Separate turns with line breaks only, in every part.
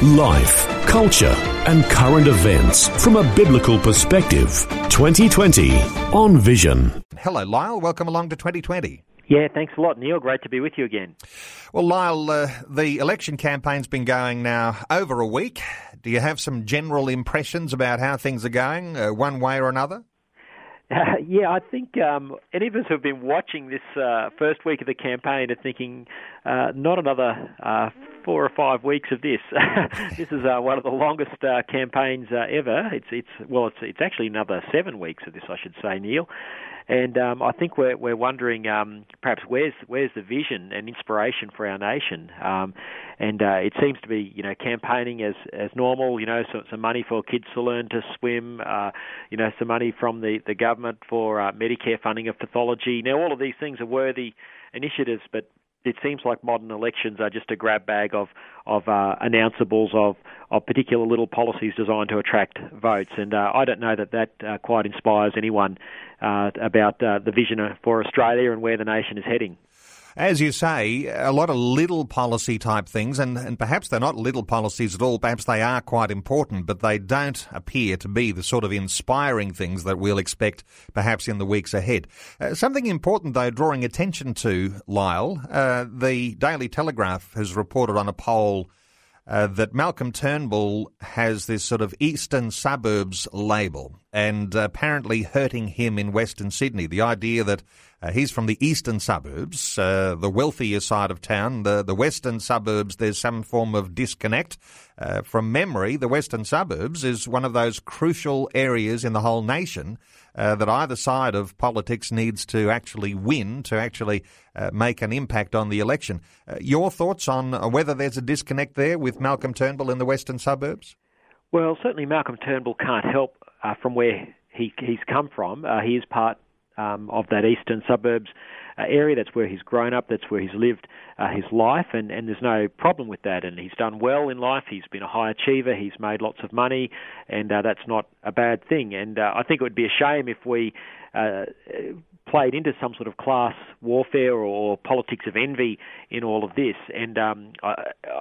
Life, culture, and current events from a biblical perspective. 2020 on Vision.
Hello, Lyle. Welcome along to 2020.
Yeah, thanks a lot, Neil. Great to be with you again.
Well, Lyle, uh, the election campaign's been going now over a week. Do you have some general impressions about how things are going, uh, one way or another?
Uh, yeah, I think um, any of us who have been watching this uh, first week of the campaign are thinking, uh, not another uh, four or five weeks of this. this is uh, one of the longest uh, campaigns ever. It's it's well, it's it's actually another seven weeks of this, I should say, Neil. And um, I think we're we're wondering um, perhaps where's where's the vision and inspiration for our nation. Um, and uh, it seems to be you know campaigning as as normal. You know, some, some money for kids to learn to swim. Uh, you know, some money from the the government for uh, Medicare funding of pathology. Now, all of these things are worthy initiatives, but it seems like modern elections are just a grab bag of of uh, announceables of of particular little policies designed to attract votes, and uh, I don't know that that uh, quite inspires anyone uh, about uh, the vision for Australia and where the nation is heading
as you say, a lot of little policy type things, and, and perhaps they're not little policies at all. Perhaps they are quite important, but they don't appear to be the sort of inspiring things that we'll expect perhaps in the weeks ahead. Uh, something important, though, drawing attention to, Lyle, uh, the Daily Telegraph has reported on a poll. Uh, that Malcolm Turnbull has this sort of eastern suburbs label and apparently hurting him in Western Sydney. The idea that uh, he's from the eastern suburbs, uh, the wealthier side of town. The, the western suburbs, there's some form of disconnect. Uh, from memory, the western suburbs is one of those crucial areas in the whole nation uh, that either side of politics needs to actually win to actually uh, make an impact on the election. Uh, your thoughts on whether there's a disconnect there with Malcolm Turnbull in the western suburbs?
Well, certainly Malcolm Turnbull can't help from where he, he's come from. he is part um, of that eastern suburbs uh, area. That's where he's grown up. That's where he's lived uh, his life, and, and there's no problem with that. And he's done well in life. He's been a high achiever. He's made lots of money, and uh, that's not a bad thing. And uh, I think it would be a shame if we uh, played into some sort of class warfare or politics of envy in all of this. And um, I,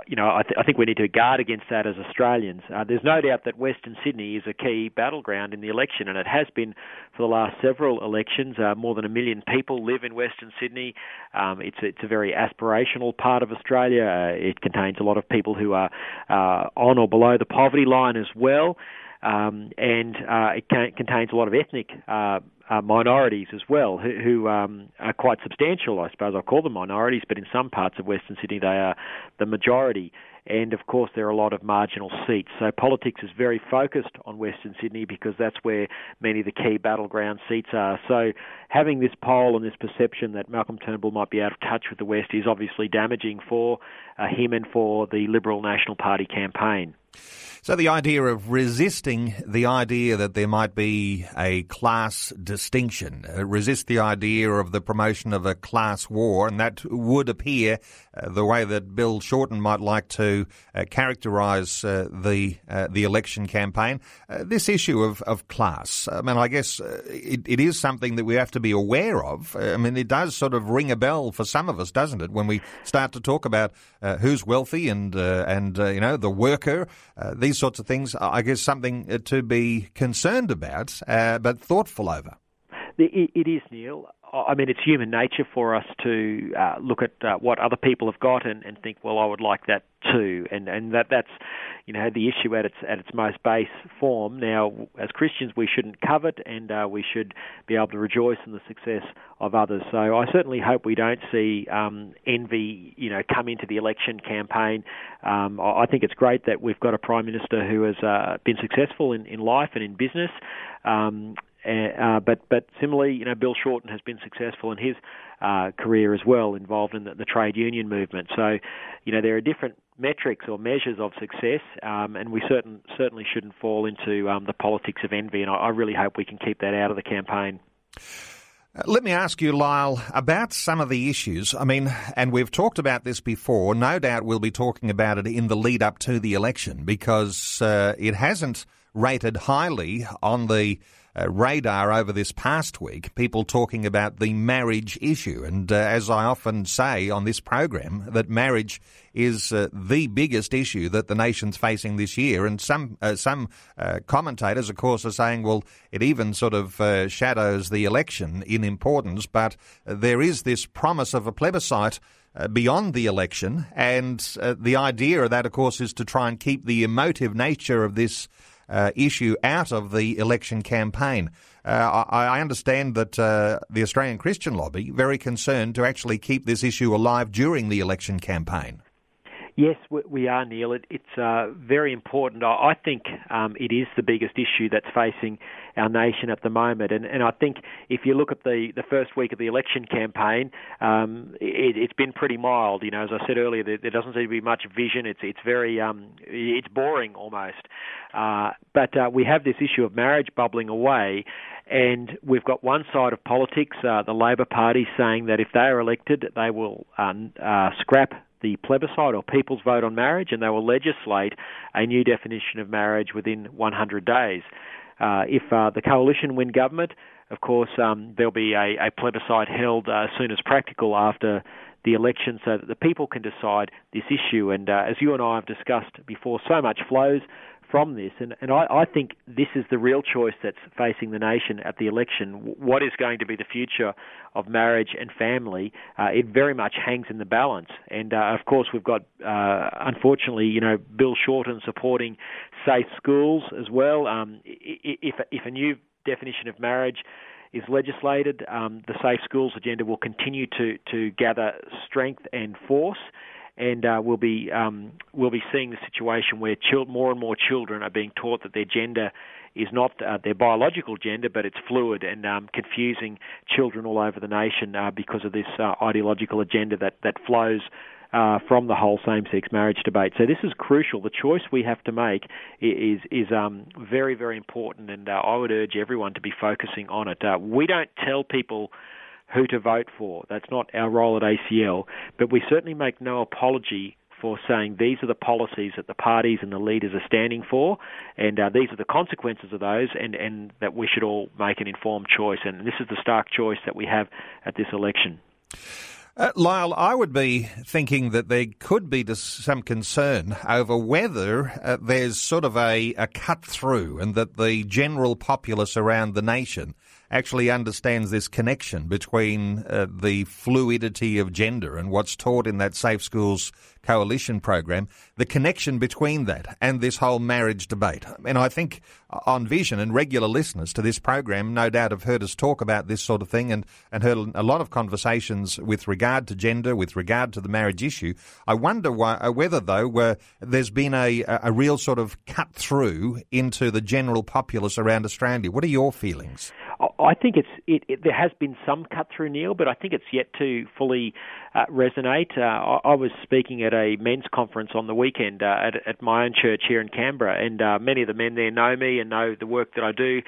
you know, I, th- I, think we need to guard against that as Australians. Uh, there's no doubt that Western Sydney is a key battleground in the election, and it has been for the last several elections. Uh, more than a million people live in Western Sydney. Um, it's it's a very aspirational part of Australia. Uh, it contains a lot of people who are uh, on or below the poverty line as well. Um, and uh, it contains a lot of ethnic uh, uh, minorities as well, who, who um, are quite substantial, I suppose. I call them minorities, but in some parts of Western Sydney they are the majority. And of course, there are a lot of marginal seats. So politics is very focused on Western Sydney because that's where many of the key battleground seats are. So having this poll and this perception that Malcolm Turnbull might be out of touch with the West is obviously damaging for uh, him and for the Liberal National Party campaign.
So the idea of resisting the idea that there might be a class distinction, uh, resist the idea of the promotion of a class war, and that would appear uh, the way that Bill Shorten might like to uh, characterise uh, the uh, the election campaign. Uh, this issue of, of class, I mean, I guess it, it is something that we have to be aware of. I mean, it does sort of ring a bell for some of us, doesn't it, when we start to talk about who's wealthy and and you know the worker. these these sorts of things, I guess, something uh, to be concerned about, uh, but thoughtful over.
It is, Neil. I mean, it's human nature for us to uh, look at uh, what other people have got and, and think, well, I would like that too, and and that that's you know the issue at its at its most base form. Now, as Christians, we shouldn't covet, and uh, we should be able to rejoice in the success of others. So I certainly hope we don't see um, envy, you know, come into the election campaign. Um, I think it's great that we've got a prime minister who has uh, been successful in, in life and in business. Um, uh, but but similarly, you know, Bill Shorten has been successful in his uh, career as well, involved in the, the, trade union movement. So, you know, there are different metrics or measures of success, um, and we certain certainly shouldn't fall into um, the politics of envy. And I, I really hope we can keep that out of the campaign.
Uh, let me ask you, Lyle, about some of the issues. I mean, and we've talked about this before. No doubt we'll be talking about it in the lead up to the election because uh, it hasn't rated highly on the uh, radar over this past week, people talking about the marriage issue. And uh, as I often say on this program, that marriage is uh, the biggest issue that the nation's facing this year. And some uh, some uh, commentators, of course, are saying, well, it even sort of uh, shadows the election in importance. But there is this promise of a plebiscite. Uh, beyond the election. And uh, the idea of that, of course, is to try and keep the emotive nature of this uh, issue out of the election campaign. Uh, I, I, understand that uh, the Australian Christian Lobby very concerned to actually keep this issue alive during the election campaign.
Yes, we are, Neil. It's uh, very important. I think um, it is the biggest issue that's facing our nation at the moment. And, and I think if you look at the, the first week of the election campaign, um, it, has been pretty mild. You know, as I said earlier, there, there, doesn't seem to be much vision. It's it's very um, it's boring almost. Uh, but uh, we have this issue of marriage bubbling away. And we've got one side of politics, uh, the Labor Party, saying that if they are elected, they will um, uh, scrap the plebiscite or people's vote on marriage, and they will legislate a new definition of marriage within 100 days. Uh, if uh, the coalition win government, of course, um, there'll be a, a plebiscite held uh, as soon as practical after the election so that the people can decide this issue. And uh, as you and I have discussed before, so much flows from this. And, and I, I think this is the real choice that's facing the nation at the election. What is going to be the future of marriage and family? Uh, it very much hangs in the balance. And uh, of course, we've got, uh, unfortunately, you know, Bill Shorten supporting safe schools as well. Um, if, if a new definition of marriage is legislated, um, the Safe Schools agenda will continue to, to gather strength and force and uh, we'll be um, we'll be seeing the situation where more and more children are being taught that their gender is not uh, their biological gender, but it's fluid and um, confusing children all over the nation uh, because of this uh, ideological agenda that that flows. Uh, from the whole same-sex marriage debate, so this is crucial. The choice we have to make is is um, very very important, and uh, I would urge everyone to be focusing on it. We don't tell people who to vote for. That's not our role at ACL, but we certainly make no apology for saying these are the policies that the parties and the leaders are standing for, and uh, these are the consequences of those, and, and that we should all make an informed choice. And this is the stark choice that we have at this election.
Uh, Lyle, I would be thinking that there could be some concern over whether uh, there's sort of a, a cut through and that the general populace around the nation actually understands this connection between uh, the fluidity of gender and what's taught in that Safe Schools Coalition program, the connection between that and this whole marriage debate. And I think on Vision and regular listeners to this program no doubt have heard us talk about this sort of thing and, and heard a lot of conversations with regard to gender, with regard to the marriage issue. I wonder why, uh, whether, though, uh, there's been a, a real sort of cut through into the general populace around Australia. What are your feelings?
I think it's it, it, there has been some cut through Neil, but I think it's yet to fully uh, resonate. Uh, I, I, was speaking at a men's conference on the weekend uh, at, at, my own church here in Canberra, and uh, many of the men there know me and know the work that I do.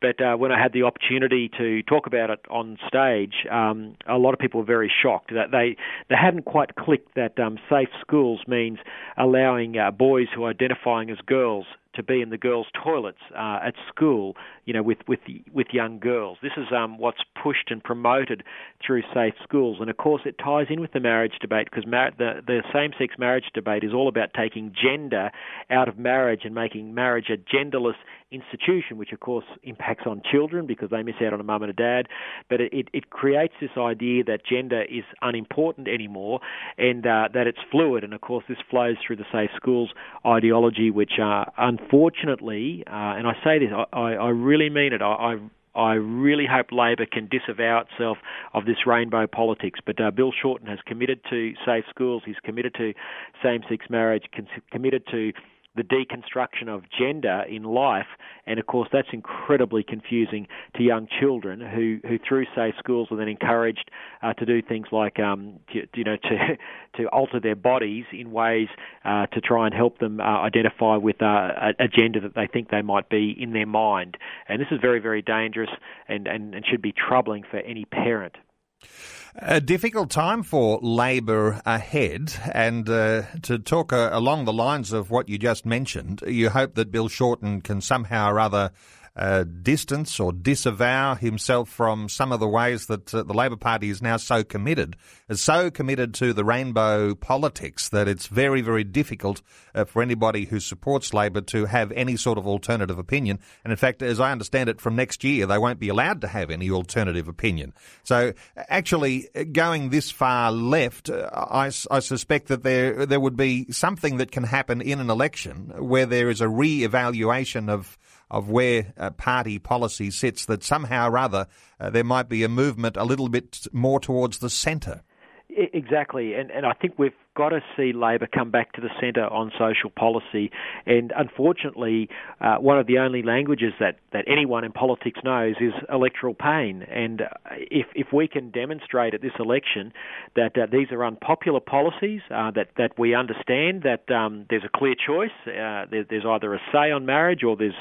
But uh, when I had the opportunity to talk about it on stage, um, a lot of people were very shocked that they they hadn't quite clicked that um, safe schools means allowing uh, boys who are identifying as girls to be in the girls' toilets uh, at school, you know, with with with young girls. This is um, what's pushed and promoted through safe schools, and of course, it ties in with the marriage debate because mar- the the same-sex marriage debate is all about taking gender out of marriage and making marriage a genderless institution, which of course impacts on children because they miss out on a mum and a dad. But it, it creates this idea that gender is unimportant anymore and uh, that it's fluid. And of course, this flows through the safe schools ideology, which uh, unfortunately, uh, and I say this, I, I really mean it, I, I I really hope Labor can disavow itself of this rainbow politics. But uh, Bill Shorten has committed to safe schools. He's committed to same-sex marriage. Committed to the deconstruction of gender in life, and of course that's incredibly confusing to young children who, who through safe schools are then encouraged uh, to do things like um, to, you know to to alter their bodies in ways uh, to try and help them uh, identify with uh, a, a gender that they think they might be in their mind, and this is very very dangerous and, and, and should be troubling for any parent.
A difficult time for Labor ahead, and uh, to talk uh, along the lines of what you just mentioned, you hope that Bill Shorten can somehow or other uh, distance or disavow himself from some of the ways that uh, the Labor Party is now so committed, is so committed to the rainbow politics that it's very, very difficult uh, for anybody who supports Labor to have any sort of alternative opinion. And in fact, as I understand it, from next year they won't be allowed to have any alternative opinion. So, actually, going this far left, uh, I, I suspect that there there would be something that can happen in an election where there is a re-evaluation of of where uh, party policy sits, that somehow or other uh, there might be a movement a little bit more towards the centre.
Exactly, and and I think we've got to see Labor come back to the centre on social policy. And unfortunately, uh, one of the only languages that, that anyone in politics knows is electoral pain. And uh, if, if we can demonstrate at this election that uh, these are unpopular policies, uh, that, that we understand that um, there's a clear choice, uh, there, there's either a say on marriage or there's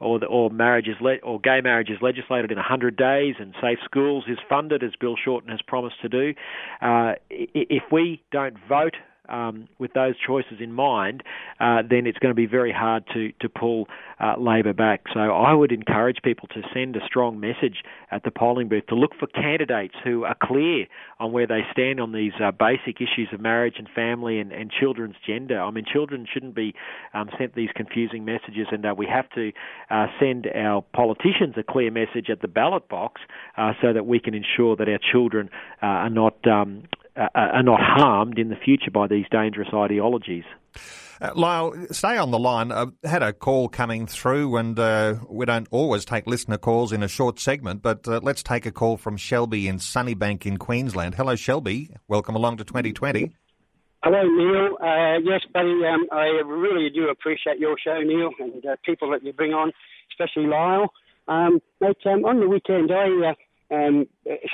or, the, or marriage is le- or gay marriage is legislated in 100 days and safe schools is funded as Bill Shorten has promised to do. Uh, if we don't vote um, with those choices in mind, uh, then it's going to be very hard to, to pull uh, Labor back. So I would encourage people to send a strong message at the polling booth to look for candidates who are clear on where they stand on these uh, basic issues of marriage and family and, and children's gender. I mean, children shouldn't be um, sent these confusing messages, and uh, we have to uh, send our politicians a clear message at the ballot box uh, so that we can ensure that our children are not um, uh, are not harmed in the future by these dangerous ideologies.
Uh, Lyle, stay on the line. I had a call coming through, and uh, we don't always take listener calls in a short segment, but uh, let's take a call from Shelby in Sunnybank in Queensland. Hello, Shelby. Welcome along to 2020.
Hello, Neil. Uh, yes, buddy, um, I really do appreciate your show, Neil, and uh, people that you bring on, especially Lyle. Um, mate, um, on the weekend, I uh, um,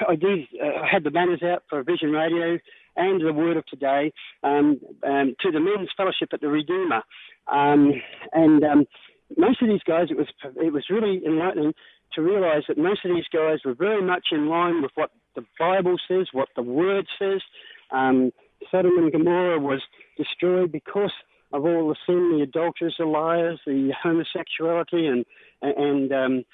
I did. Uh, I had the banners out for Vision Radio and the Word of Today um, um, to the Men's Fellowship at the Redeemer, um, and um, most of these guys, it was it was really enlightening to realise that most of these guys were very much in line with what the Bible says, what the Word says. Um, Sodom and Gomorrah was destroyed because of all the sin, the adulterers, the liars, the homosexuality, and and um,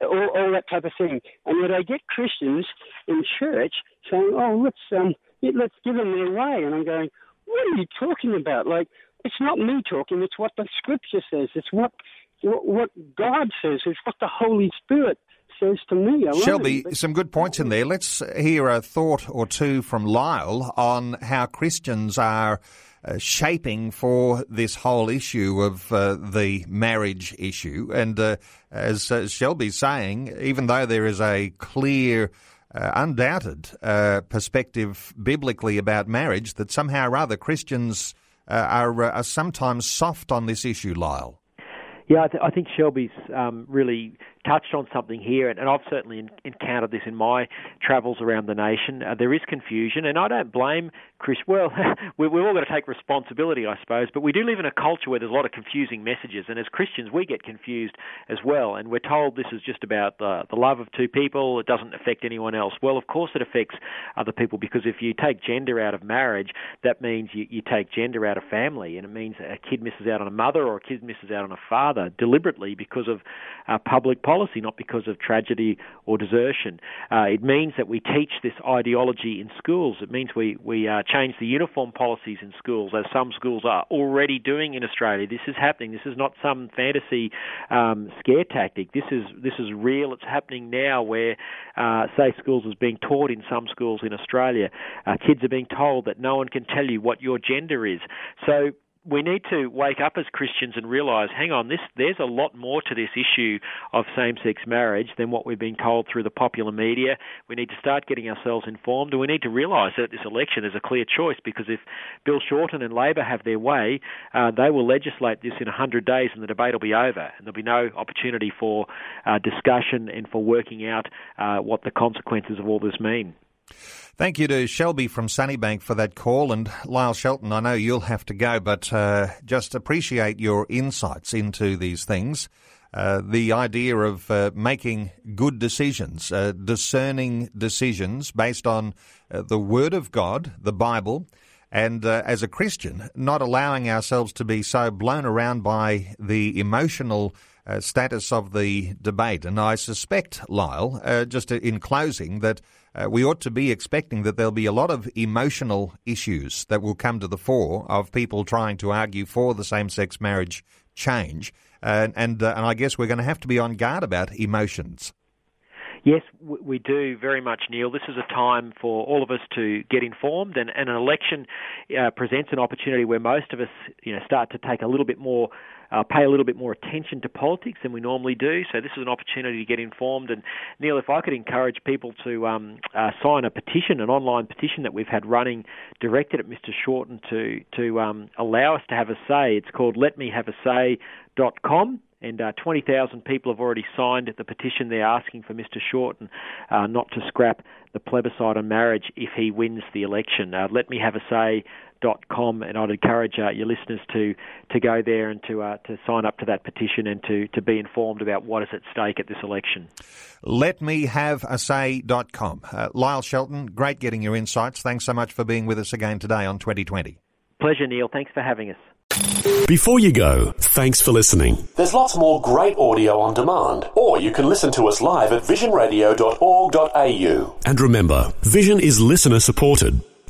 all, all that type of thing. And yet I get Christians in church saying, "Oh, let's um, let's give them their way," and I'm going, "What are you talking about? Like, it's not me talking; it's what the Scripture says. It's what what, what God says. It's what the Holy Spirit." says to me.
Shelby, some good points in there. Let's hear a thought or two from Lyle on how Christians are uh, shaping for this whole issue of uh, the marriage issue. And uh, as uh, Shelby's saying, even though there is a clear, uh, undoubted uh, perspective biblically about marriage, that somehow or other Christians are, are sometimes soft on this issue, Lyle.
Yeah, I, th- I think Shelby's um, really touched on something here, and, and I've certainly in, encountered this in my travels around the nation. Uh, there is confusion, and I don't blame Chris. Well, we, we've all got to take responsibility, I suppose, but we do live in a culture where there's a lot of confusing messages, and as Christians, we get confused as well, and we're told this is just about the, the love of two people, it doesn't affect anyone else. Well, of course, it affects other people because if you take gender out of marriage, that means you, you take gender out of family, and it means a kid misses out on a mother or a kid misses out on a father deliberately because of uh, public policy policy, not because of tragedy or desertion. Uh, it means that we teach this ideology in schools. It means we, we uh, change the uniform policies in schools, as some schools are already doing in Australia. This is happening. This is not some fantasy um, scare tactic. This is this is real. It's happening now, where uh, safe schools is being taught in some schools in Australia. Uh, kids are being told that no one can tell you what your gender is. So we need to wake up as Christians and realise, hang on, this there's a lot more to this issue of same-sex marriage than what we've been told through the popular media. We need to start getting ourselves informed, and we need to realise that this election is a clear choice because if Bill Shorten and Labor have their way, uh, they will legislate this in 100 days, and the debate will be over, and there'll be no opportunity for uh, discussion and for working out uh, what the consequences of all this mean.
Thank you to Shelby from Sunnybank for that call. And Lyle Shelton, I know you'll have to go, but uh, just appreciate your insights into these things. Uh, the idea of uh, making good decisions, uh, discerning decisions based on uh, the Word of God, the Bible, and uh, as a Christian, not allowing ourselves to be so blown around by the emotional uh, status of the debate. And I suspect, Lyle, uh, just in closing, that uh, we ought to be expecting that there'll be a lot of emotional issues that will come to the fore of people trying to argue for the same-sex marriage change. and, and, uh, and I guess we're going to have to be on guard about emotions.
Yes, we do very much, Neil. This is a time for all of us to get informed, and, and an election uh, presents an opportunity where most of us, you know, start to take a little bit more uh, pay a little bit more attention to politics than we normally do. So this is an opportunity to get informed. And Neil, if I could encourage people to um, uh, sign a petition, an online petition that we've had running, directed at Mr. Shorten to to um, allow us to have a say. It's called LetMeHaveASay.com and uh, 20,000 people have already signed the petition. They're asking for Mr. Shorten uh, not to scrap the plebiscite on marriage if he wins the election. Uh, let me have a say. Dot com, and I'd encourage uh, your listeners to to go there and to uh, to sign up to that petition and to, to be informed about what is at stake at this election.
Let me have a say.com. Uh, Lyle Shelton, great getting your insights. Thanks so much for being with us again today on 2020.
Pleasure, Neil. Thanks for having us.
Before you go, thanks for listening.
There's lots more great audio on demand, or you can listen to us live at visionradio.org.au.
And remember, Vision is listener supported.